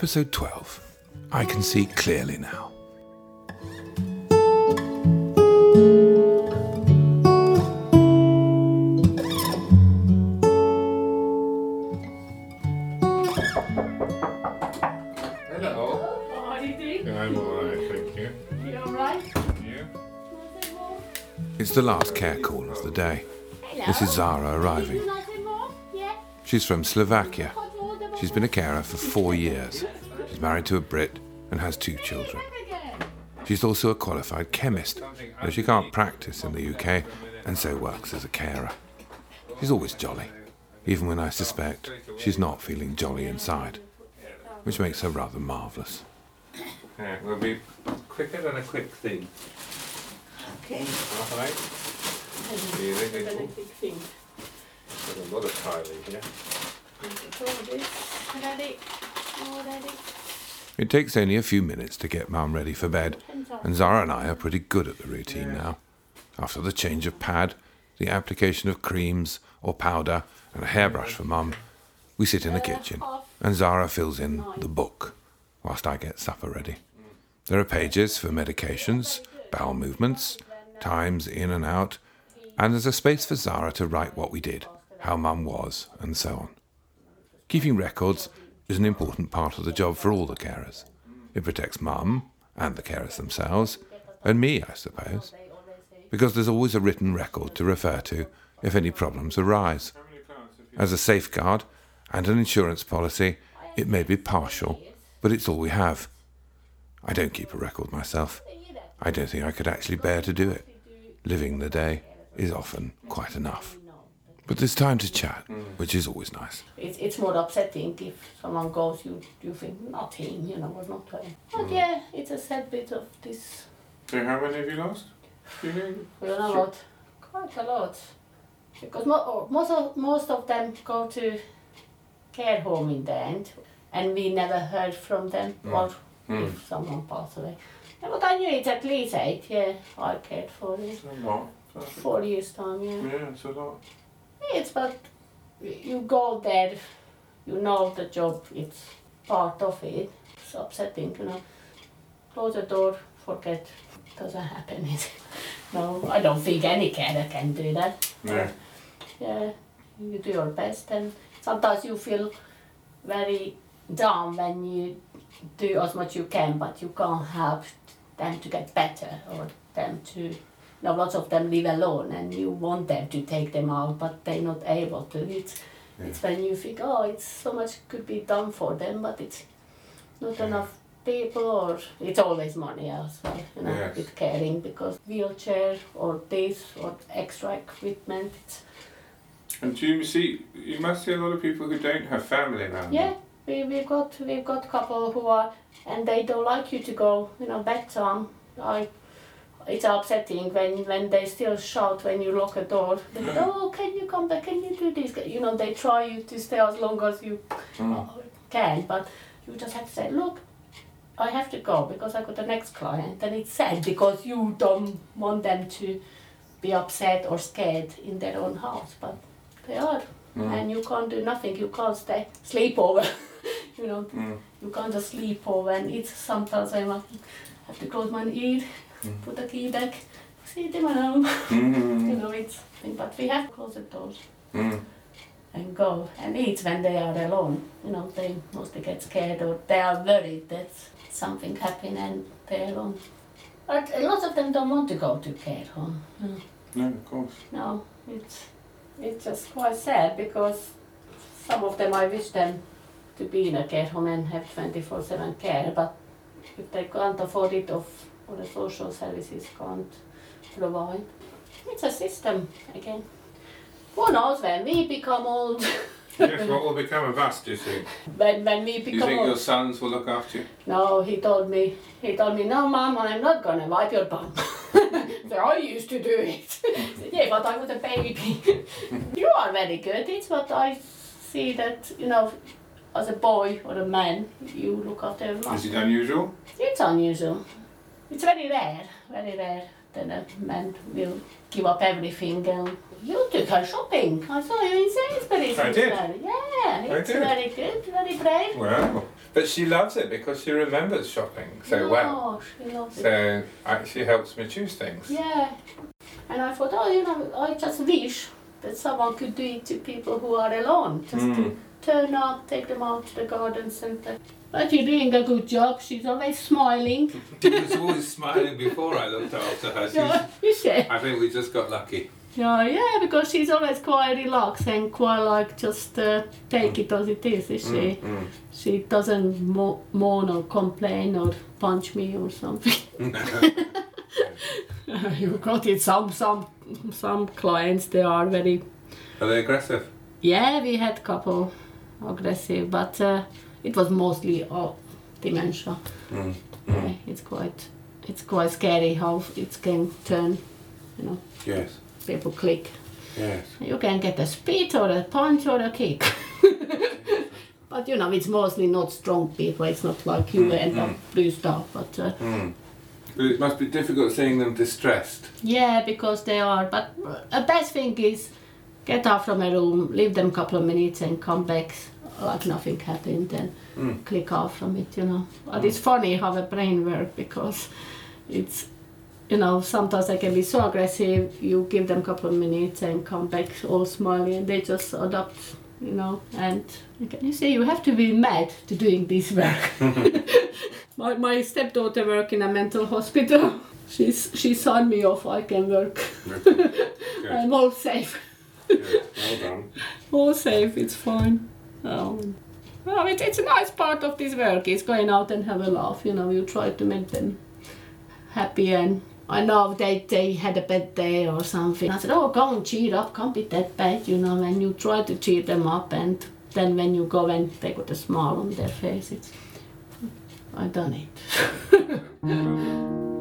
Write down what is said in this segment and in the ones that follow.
Episode 12. I can see clearly now. Hello. How are you doing? I'm alright, thank you. You alright? You? Nothing more? It's the last care call of the day. Hello. This is Zara arriving. Nothing more? Yeah. She's from Slovakia. She's been a carer for four years. She's married to a Brit and has two children. She's also a qualified chemist, though she can't practice in the UK and so works as a carer. She's always jolly, even when I suspect she's not feeling jolly inside, which makes her rather marvellous. Yeah, we'll be quicker than a quick thing. Okay. Alright? Really, Very little. big thing. There's a lot of tiling here. Throw this. Ready? All ready? It takes only a few minutes to get Mum ready for bed, and Zara and I are pretty good at the routine now. After the change of pad, the application of creams or powder, and a hairbrush for Mum, we sit in the kitchen, and Zara fills in the book whilst I get supper ready. There are pages for medications, bowel movements, times in and out, and there's a space for Zara to write what we did, how Mum was, and so on. Keeping records is an important part of the job for all the carers. It protects Mum and the carers themselves, and me, I suppose, because there's always a written record to refer to if any problems arise. As a safeguard and an insurance policy, it may be partial, but it's all we have. I don't keep a record myself. I don't think I could actually bear to do it. Living the day is often quite enough. But there's time to chat, which is always nice. It's, it's more upsetting if someone goes, you, you think, not him, you know, or not her. But mm. yeah, it's a sad bit of this. So how many have you lost? Do you know? We don't know. Quite a lot. Because mo- oh, most of, most of them go to care home in the end, and we never heard from them mm. or if mm. someone passed away. Yeah, but I knew it's at least eight, yeah, I cared for it. It's a lot. That's a- Four years time, yeah. Yeah, it's a lot. It's but you go there, you know the job, it's part of it. It's upsetting, you know. Close the door, forget. Doesn't happen. no, I don't think any carer can do that. Yeah. Yeah, you do your best, and sometimes you feel very down when you do as much you can, but you can't help them to get better or them to. Know, lots of them live alone, and you want them to take them out, but they're not able to. It's it's when you think, oh, it's so much could be done for them, but it's not enough people, or it's always money as well. You know, Yes. with caring because wheelchair or this or extra equipment. It's, And do you see, you must see a lot of people who don't have family around Yeah, them. we we got we've got couple who are and they don't like you to go. You know, bedtime. I. It's upsetting when when they still shout when you lock a door. They go, oh, can you come back? Can you do this? You know, they try you to stay as long as you uh, can, but you just have to say, look, I have to go because I got the next client, and it's sad because you don't want them to be upset or scared in their own house, but they are, and you can't do nothing. You can't stay sleep over. you know, you can't just sleep over, and it's sometimes I have to close my ear, Mm. put the key back, see them around. Mm. you know, it's but we have to close the doors Mm. and go and eat when they are alone. You know, they mostly get scared or they are worried that something happened and they're alone. But a lot of them don't want to go to care home. Hmm. No, No, of course. no it's it's just quite sad because some of them I wish them to be in a care home and have 24/7 care, but if they can't afford it or, or the social services can't provide, it's a system again. Who knows when we become old? yes, what will become of us, do you think? when when we Do you think old. your sons will look after you? No, he told me, he told me, no, mom, I'm not gonna wipe your bum. so I used to do it. Said, yeah, but I was a baby. you are very good. It's what I see that, you know, as a boy or a man, you look after your mom. Is it unusual? It's unusual. It's very rare, very rare that a man will give up everything and you took her shopping. I saw you in Sainsbury's. I did. Yeah, it's did. very good, very brave. Well, But she loves it because she remembers shopping so well. Oh, she loves it. So actually helps me choose things. Yeah. And I thought, oh, you know, I just wish that someone could do it to people who are alone. Just to Mm. turn up, take them out to the garden center. But you're doing a good job. She's always smiling. She was always smiling before I looked after her. She's, Yeah, you say. I think we just got lucky. Yeah, yeah, because she's always quite relaxed and quite like just uh, take it as it is, is she? Mm, She doesn't mo- moan or complain or punch me or something. you got it. Some some some clients they are very. Are they aggressive? Yeah, we had couple aggressive, but uh, it was mostly all dementia. Mm. Yeah, it's quite it's quite scary how it can turn. You know, Yes. people click. Yes. You can get a spit or a punch or a kick. but you know, it's mostly not strong people. It's not like you end up bruised up. But uh, Mm. But it must be difficult seeing them distressed. yeah, because they are. But the best thing is get out from a room, leave them a couple of minutes, and come back like nothing happened, and Mm. click off from it. You know. But it's funny how the brain works because it's. You know, sometimes they can be so aggressive. You give them a couple of minutes and come back all smiley, and they just adopt, You know, and you say you have to be mad to doing this work? my, my stepdaughter work in a mental hospital. She's she signed me off. I can work. I'm all safe. Good. Well done. All safe. It's fine. Um, well, it, it's a nice part of this work. Is going out and have a laugh. You know, you try to make them happy and. I know they, they had a bad day or something. I said, oh, go and cheer up, can't be that bad, you know, and you try to cheer them up and then when you go and they got a smile on their face, it's, I done it.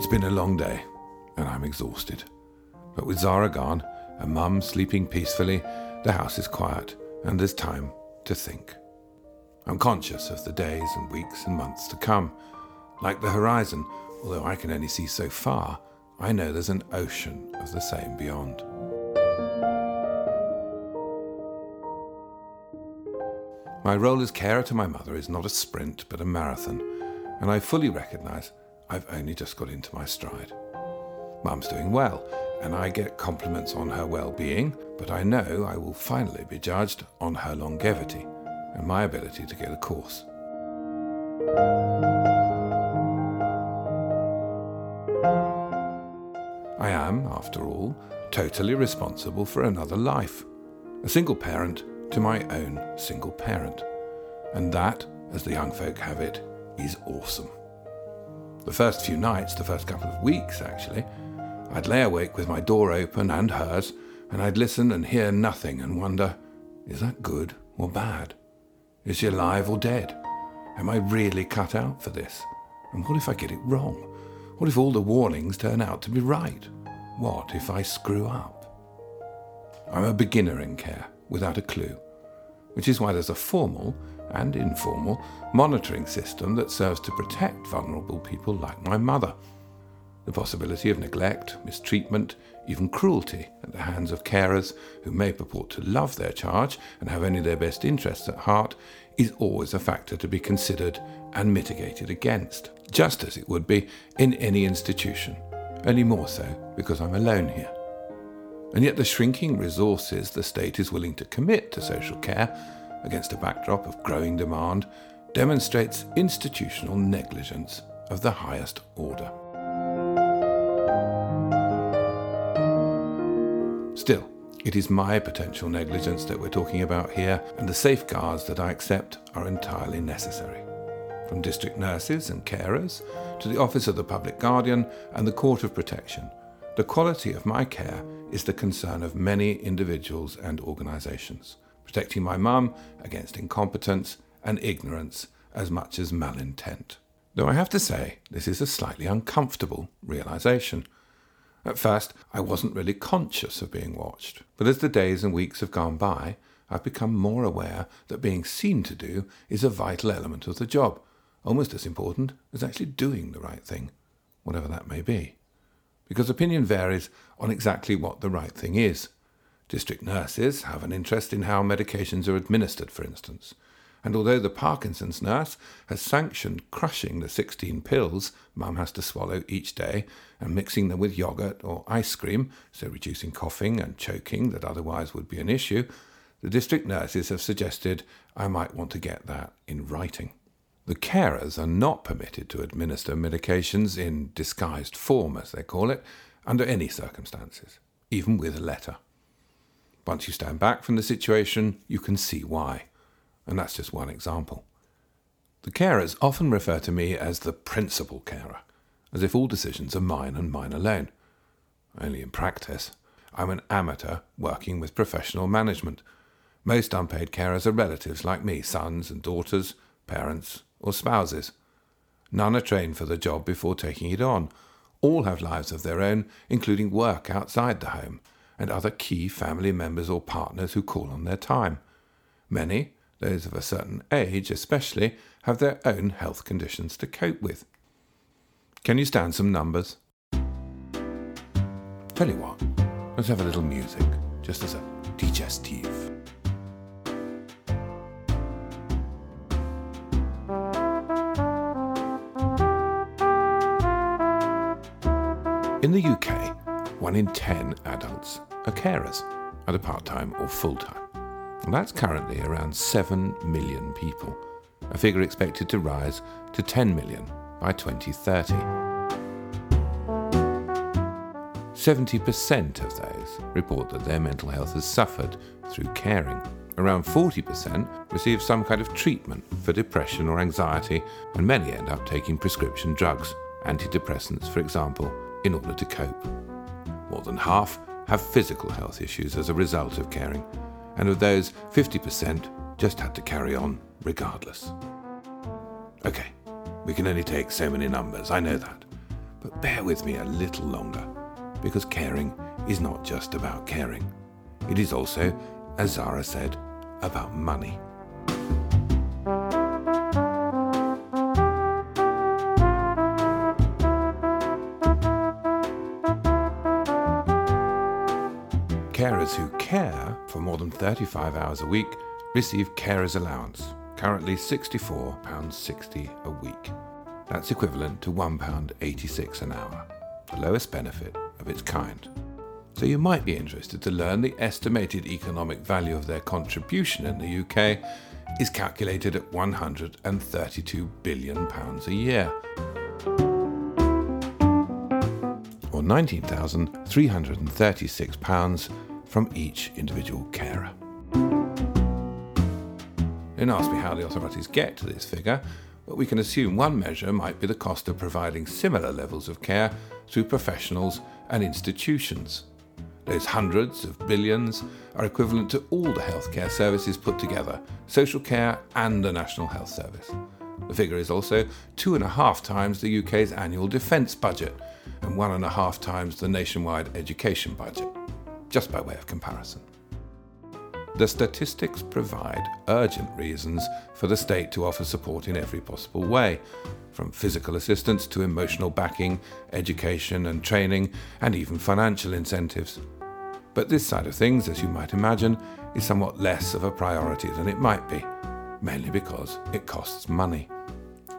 It's been a long day, and I'm exhausted. But with Zara gone and Mum sleeping peacefully, the house is quiet, and there's time to think. I'm conscious of the days and weeks and months to come. Like the horizon, although I can only see so far, I know there's an ocean of the same beyond. My role as carer to my mother is not a sprint but a marathon, and I fully recognise I've only just got into my stride. Mum's doing well, and I get compliments on her well being, but I know I will finally be judged on her longevity and my ability to get a course. I am, after all, totally responsible for another life, a single parent to my own single parent. And that, as the young folk have it, is awesome. The first few nights, the first couple of weeks actually, I'd lay awake with my door open and hers, and I'd listen and hear nothing and wonder is that good or bad? Is she alive or dead? Am I really cut out for this? And what if I get it wrong? What if all the warnings turn out to be right? What if I screw up? I'm a beginner in care, without a clue, which is why there's a formal and informal monitoring system that serves to protect vulnerable people like my mother. The possibility of neglect, mistreatment, even cruelty at the hands of carers who may purport to love their charge and have only their best interests at heart is always a factor to be considered and mitigated against, just as it would be in any institution, only more so because I'm alone here. And yet, the shrinking resources the state is willing to commit to social care against a backdrop of growing demand demonstrates institutional negligence of the highest order. Still, it is my potential negligence that we're talking about here, and the safeguards that I accept are entirely necessary. From district nurses and carers to the Office of the Public Guardian and the Court of Protection, the quality of my care is the concern of many individuals and organisations, protecting my mum against incompetence and ignorance as much as malintent. Though I have to say, this is a slightly uncomfortable realisation. At first, I wasn't really conscious of being watched, but as the days and weeks have gone by, I've become more aware that being seen to do is a vital element of the job, almost as important as actually doing the right thing, whatever that may be. Because opinion varies on exactly what the right thing is. District nurses have an interest in how medications are administered, for instance. And although the Parkinson's nurse has sanctioned crushing the 16 pills mum has to swallow each day and mixing them with yogurt or ice cream, so reducing coughing and choking that otherwise would be an issue, the district nurses have suggested I might want to get that in writing. The carers are not permitted to administer medications in disguised form, as they call it, under any circumstances, even with a letter. Once you stand back from the situation, you can see why. And that's just one example. The carers often refer to me as the principal carer, as if all decisions are mine and mine alone. Only in practice. I'm an amateur working with professional management. Most unpaid carers are relatives like me, sons and daughters, parents, or spouses. None are trained for the job before taking it on. All have lives of their own, including work outside the home and other key family members or partners who call on their time. Many, those of a certain age especially, have their own health conditions to cope with. Can you stand some numbers? Tell you what, let's have a little music, just as a digestive. In the UK, one in ten adults are carers, either part time or full time. And that's currently around 7 million people, a figure expected to rise to 10 million by 2030. 70% of those report that their mental health has suffered through caring. Around 40% receive some kind of treatment for depression or anxiety, and many end up taking prescription drugs, antidepressants, for example, in order to cope. More than half have physical health issues as a result of caring, and of those, 50% just had to carry on regardless. Okay, we can only take so many numbers, I know that, but bear with me a little longer, because caring is not just about caring. It is also, as Zara said, about money. Carers who care for more than 35 hours a week receive carer's allowance, currently £64.60 a week. That's equivalent to £1.86 an hour, the lowest benefit of its kind. So you might be interested to learn the estimated economic value of their contribution in the UK is calculated at £132 billion a year. Or £19,336 from each individual carer. Don't ask me how the authorities get to this figure, but we can assume one measure might be the cost of providing similar levels of care through professionals and institutions. Those hundreds of billions are equivalent to all the healthcare services put together, social care and the National Health Service. The figure is also two and a half times the UK's annual defence budget and one and a half times the nationwide education budget, just by way of comparison. The statistics provide urgent reasons for the state to offer support in every possible way, from physical assistance to emotional backing, education and training, and even financial incentives. But this side of things, as you might imagine, is somewhat less of a priority than it might be, mainly because it costs money.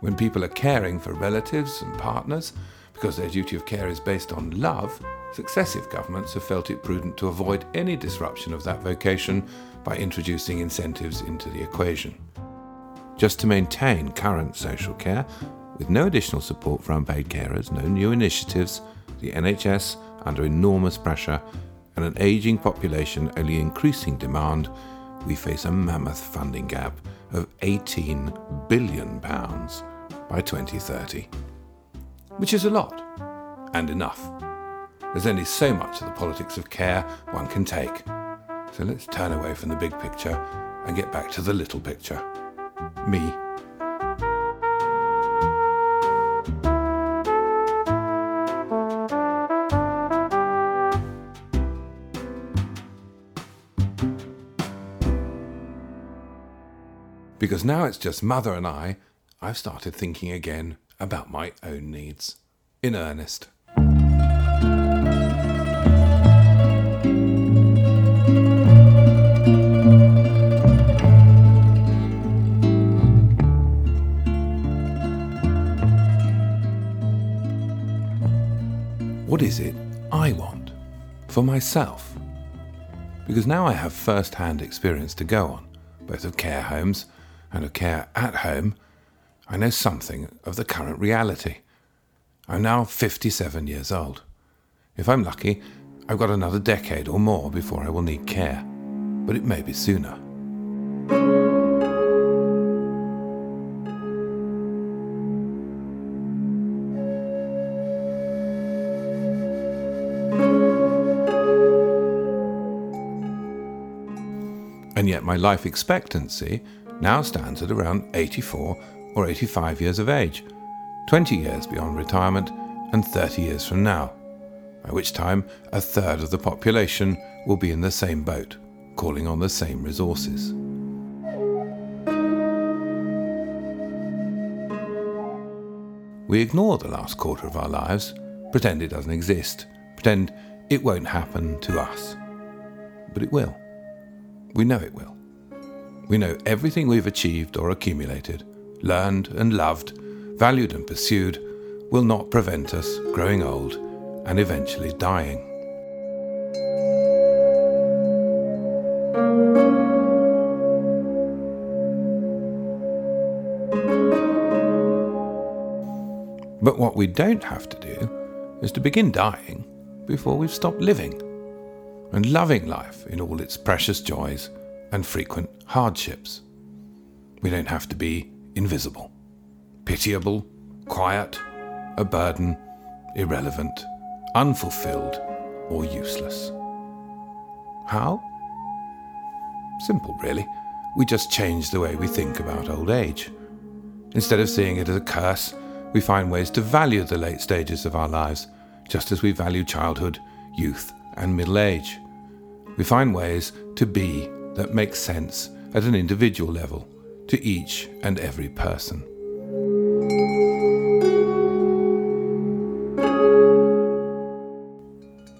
When people are caring for relatives and partners, because their duty of care is based on love, successive governments have felt it prudent to avoid any disruption of that vocation by introducing incentives into the equation. Just to maintain current social care, with no additional support for unpaid carers, no new initiatives, the NHS under enormous pressure, and an ageing population only increasing demand, we face a mammoth funding gap of 18 billion pounds by 2030. Which is a lot, and enough. There's only so much of the politics of care one can take. So let's turn away from the big picture and get back to the little picture. Me. Because now it's just Mother and I, I've started thinking again about my own needs. In earnest. What is it I want for myself? Because now I have first hand experience to go on, both of care homes and of care at home, I know something of the current reality. I'm now 57 years old. If I'm lucky, I've got another decade or more before I will need care, but it may be sooner. And yet my life expectancy now stands at around 84 or 85 years of age, 20 years beyond retirement and 30 years from now, by which time a third of the population will be in the same boat, calling on the same resources. We ignore the last quarter of our lives, pretend it doesn't exist, pretend it won't happen to us. But it will. We know it will. We know everything we've achieved or accumulated, learned and loved, valued and pursued, will not prevent us growing old and eventually dying. But what we don't have to do is to begin dying before we've stopped living and loving life in all its precious joys and frequent hardships. We don't have to be invisible, pitiable, quiet, a burden, irrelevant, unfulfilled, or useless. How? Simple, really. We just change the way we think about old age. Instead of seeing it as a curse, we find ways to value the late stages of our lives, just as we value childhood, youth, and middle age. We find ways to be that make sense at an individual level to each and every person.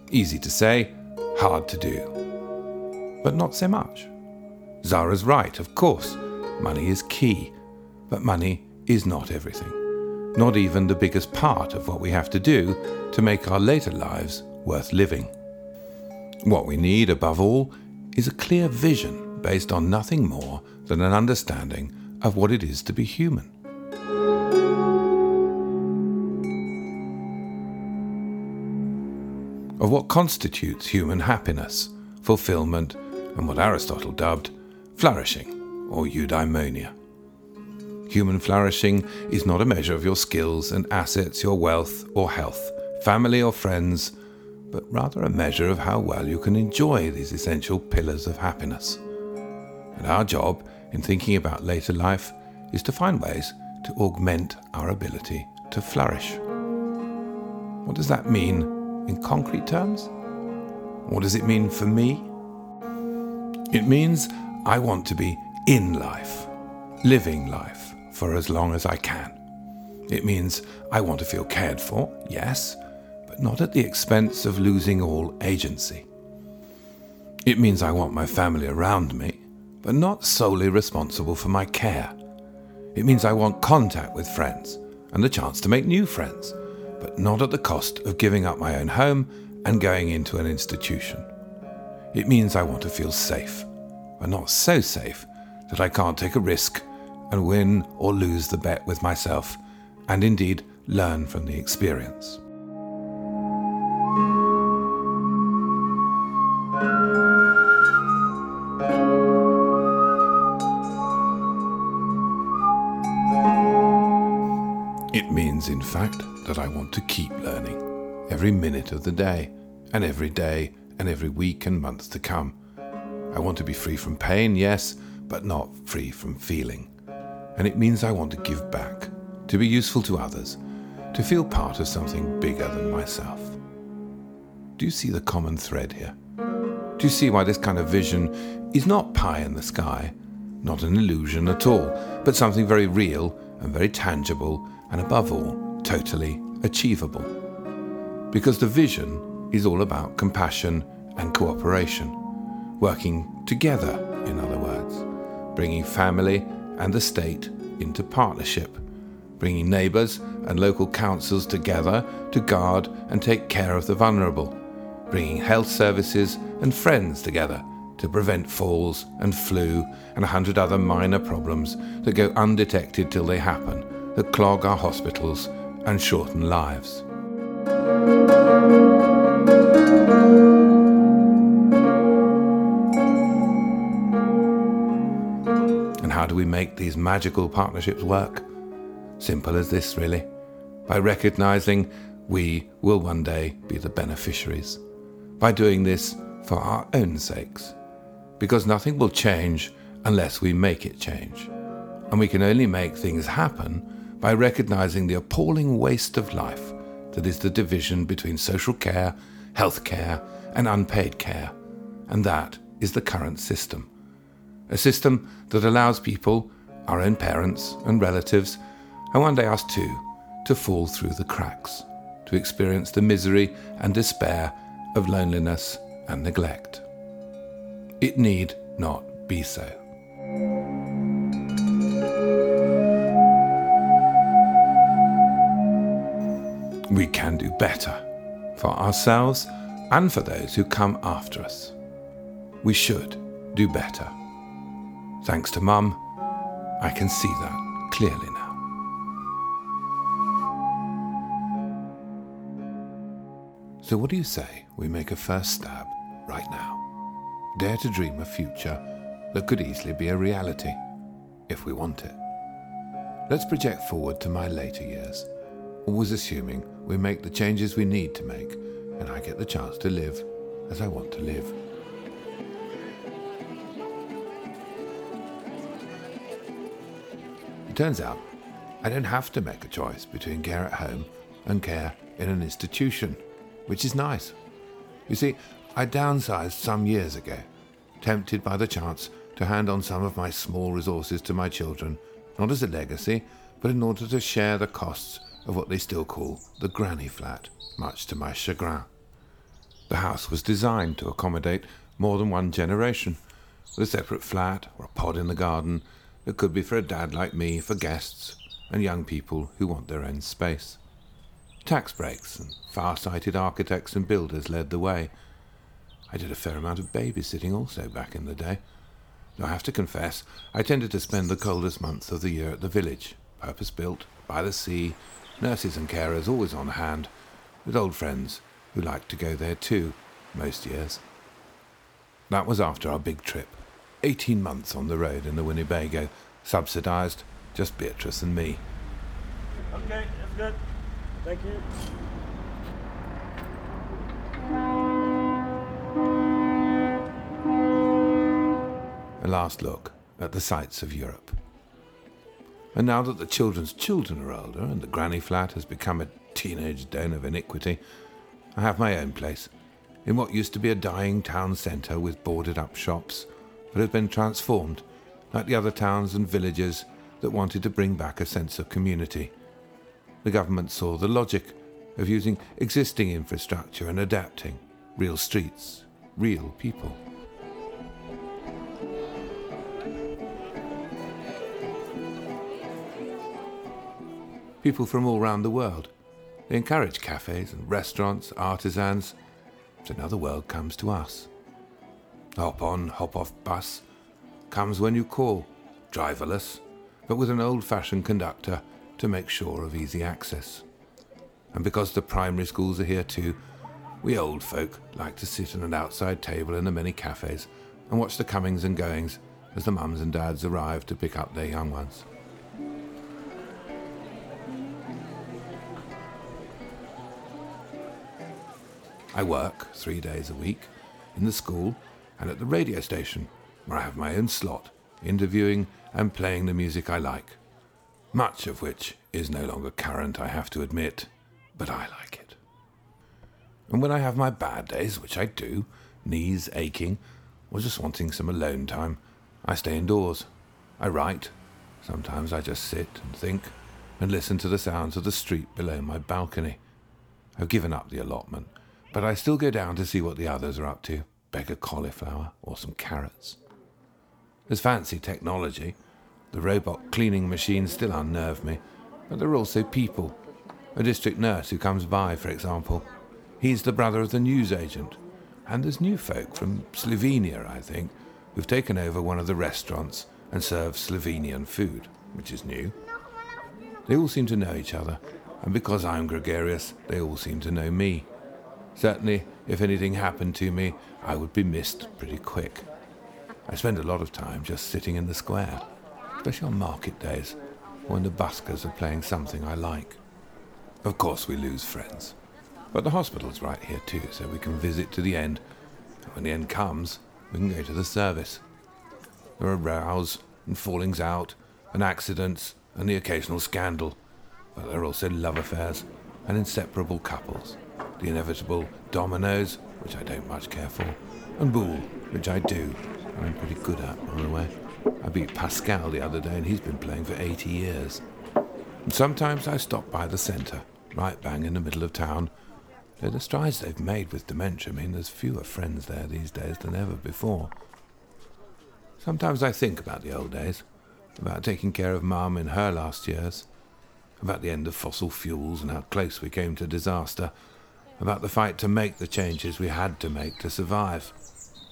Easy to say, hard to do. But not so much. Zara's right, of course. Money is key. But money is not everything. Not even the biggest part of what we have to do to make our later lives worth living. What we need, above all, is a clear vision based on nothing more than an understanding of what it is to be human. Of what constitutes human happiness, fulfillment, and what Aristotle dubbed flourishing or eudaimonia. Human flourishing is not a measure of your skills and assets, your wealth or health, family or friends, but rather a measure of how well you can enjoy these essential pillars of happiness. And our job in thinking about later life is to find ways to augment our ability to flourish. What does that mean in concrete terms? What does it mean for me? It means I want to be in life, living life for as long as I can. It means I want to feel cared for, yes, but not at the expense of losing all agency. It means I want my family around me, but not solely responsible for my care. It means I want contact with friends and the chance to make new friends, but not at the cost of giving up my own home and going into an institution. It means I want to feel safe, but not so safe that I can't take a risk and win or lose the bet with myself, and indeed learn from the experience. Means, in fact, that I want to keep learning every minute of the day, and every day, and every week and month to come. I want to be free from pain, yes, but not free from feeling. And it means I want to give back, to be useful to others, to feel part of something bigger than myself. Do you see the common thread here? Do you see why this kind of vision is not pie in the sky, not an illusion at all, but something very real and very tangible, and above all, totally achievable. Because the vision is all about compassion and cooperation, working together, in other words, bringing family and the state into partnership, bringing neighbours and local councils together to guard and take care of the vulnerable, bringing health services and friends together to prevent falls and flu and a hundred other minor problems that go undetected till they happen, that clog our hospitals and shorten lives. And how do we make these magical partnerships work? Simple as this, really. By recognizing we will one day be the beneficiaries. By doing this for our own sakes. Because nothing will change unless we make it change. And we can only make things happen by recognizing the appalling waste of life that is the division between social care, health care, and unpaid care. And that is the current system. A system that allows people, our own parents and relatives, and one day us too, to fall through the cracks, to experience the misery and despair of loneliness and neglect. It need not be so. We can do better for ourselves and for those who come after us. We should do better. Thanks to Mum, I can see that clearly now. So, what do you say we make a first stab right now? Dare to dream a future that could easily be a reality if we want it. Let's project forward to my later years, always assuming we make the changes we need to make and I get the chance to live as I want to live. It turns out I don't have to make a choice between care at home and care in an institution, which is nice. You see, I downsized some years ago, tempted by the chance to hand on some of my small resources to my children, not as a legacy, but in order to share the costs of what they still call the granny flat, much to my chagrin. The house was designed to accommodate more than one generation, with a separate flat or a pod in the garden that could be for a dad like me, for guests, and young people who want their own space. Tax breaks and far sighted architects and builders led the way. I did a fair amount of babysitting also back in the day. Though I have to confess, I tended to spend the coldest months of the year at the village, purpose built, by the sea, nurses and carers always on hand, with old friends who liked to go there too, most years. That was after our big trip. 18 months on the road in the Winnebago, subsidised, just Beatrice and me. Okay, that's good. Thank you. A last look at the sights of Europe. And now that the children's children are older and the granny flat has become a teenage den of iniquity, I have my own place, in what used to be a dying town centre with boarded up shops, but has been transformed, like the other towns and villages that wanted to bring back a sense of community. The government saw the logic of using existing infrastructure and adapting real streets, real people. People from all round the world. They encourage cafes and restaurants, artisans. So now the world comes to us. Hop on, hop off bus comes when you call, driverless, but with an old fashioned conductor to make sure of easy access. And because the primary schools are here too, we old folk like to sit on an outside table in the many cafes and watch the comings and goings as the mums and dads arrive to pick up their young ones. I work three days a week in the school and at the radio station, where I have my own slot, interviewing and playing the music I like. Much of which is no longer current, I have to admit, but I like it. And when I have my bad days, which I do, knees aching, or just wanting some alone time, I stay indoors, I write. Sometimes I just sit and think and listen to the sounds of the street below my balcony. I've given up the allotment, but I still go down to see what the others are up to, beg a cauliflower or some carrots. There's fancy technology. The robot cleaning machines still unnerve me, but there are also people. A district nurse who comes by, for example. He's the brother of the newsagent. And there's new folk from Slovenia, I think, who've taken over one of the restaurants and serve Slovenian food, which is new. They all seem to know each other, and because I'm gregarious, they all seem to know me. Certainly, if anything happened to me, I would be missed pretty quick. I spend a lot of time just sitting in the square, especially on market days, when the buskers are playing something I like. Of course, we lose friends. But the hospital's right here too, so we can visit to the end. When the end comes, we can go to the service. There are rows and fallings out and accidents and the occasional scandal, but there are also love affairs and inseparable couples. The inevitable dominoes, which I don't much care for, and boule, which I do, I'm pretty good at, by the way. I beat Pascal the other day, and he's been playing for 80 years. And sometimes I stop by the centre, right bang in the middle of town. Though the strides they've made with dementia mean there's fewer friends there these days than ever before. Sometimes I think about the old days, about taking care of Mum in her last years, about the end of fossil fuels and how close we came to disaster, about the fight to make the changes we had to make to survive,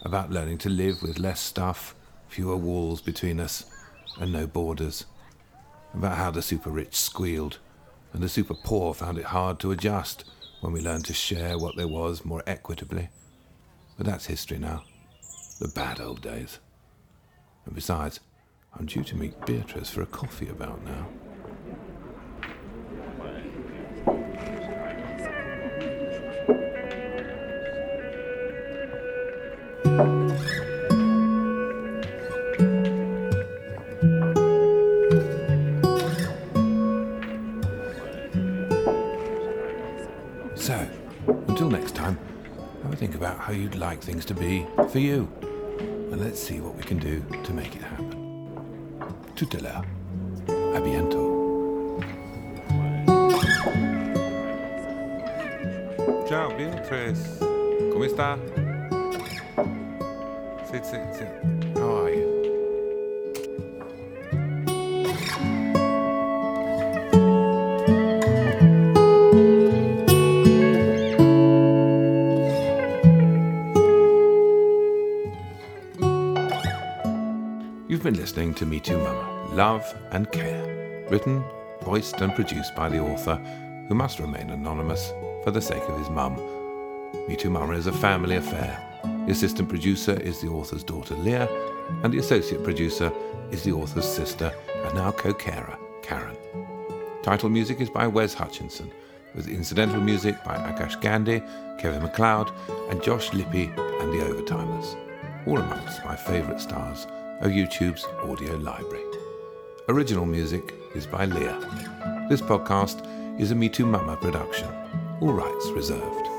about learning to live with less stuff, fewer walls between us, and no borders, about how the super rich squealed and the super poor found it hard to adjust when we learned to share what there was more equitably. But that's history now. The bad old days. And besides, I'm due to meet Beatrice for a coffee about now. So, until next time, have a think about how you'd like things to be for you. And let's see what we can do to make it happen. L'heure. À bientôt. Ciao Beatrice. Come sta? Sit, sit, sit. How are you? You've been listening to Me Too Mama, Love and Care, written, voiced, and produced by the author, who must remain anonymous for the sake of his mum. Me Too Mama is a family affair. The assistant producer is the author's daughter Leah, and the associate producer is the author's sister and now co-carer, Karen. Title music is by Wes Hutchinson, with incidental music by Akash Gandhi, Kevin MacLeod, and Josh Lippi and the Overtimers, all amongst my favourite stars of YouTube's audio library. Original music is by Leah. This podcast is a Me Too Mama production, all rights reserved.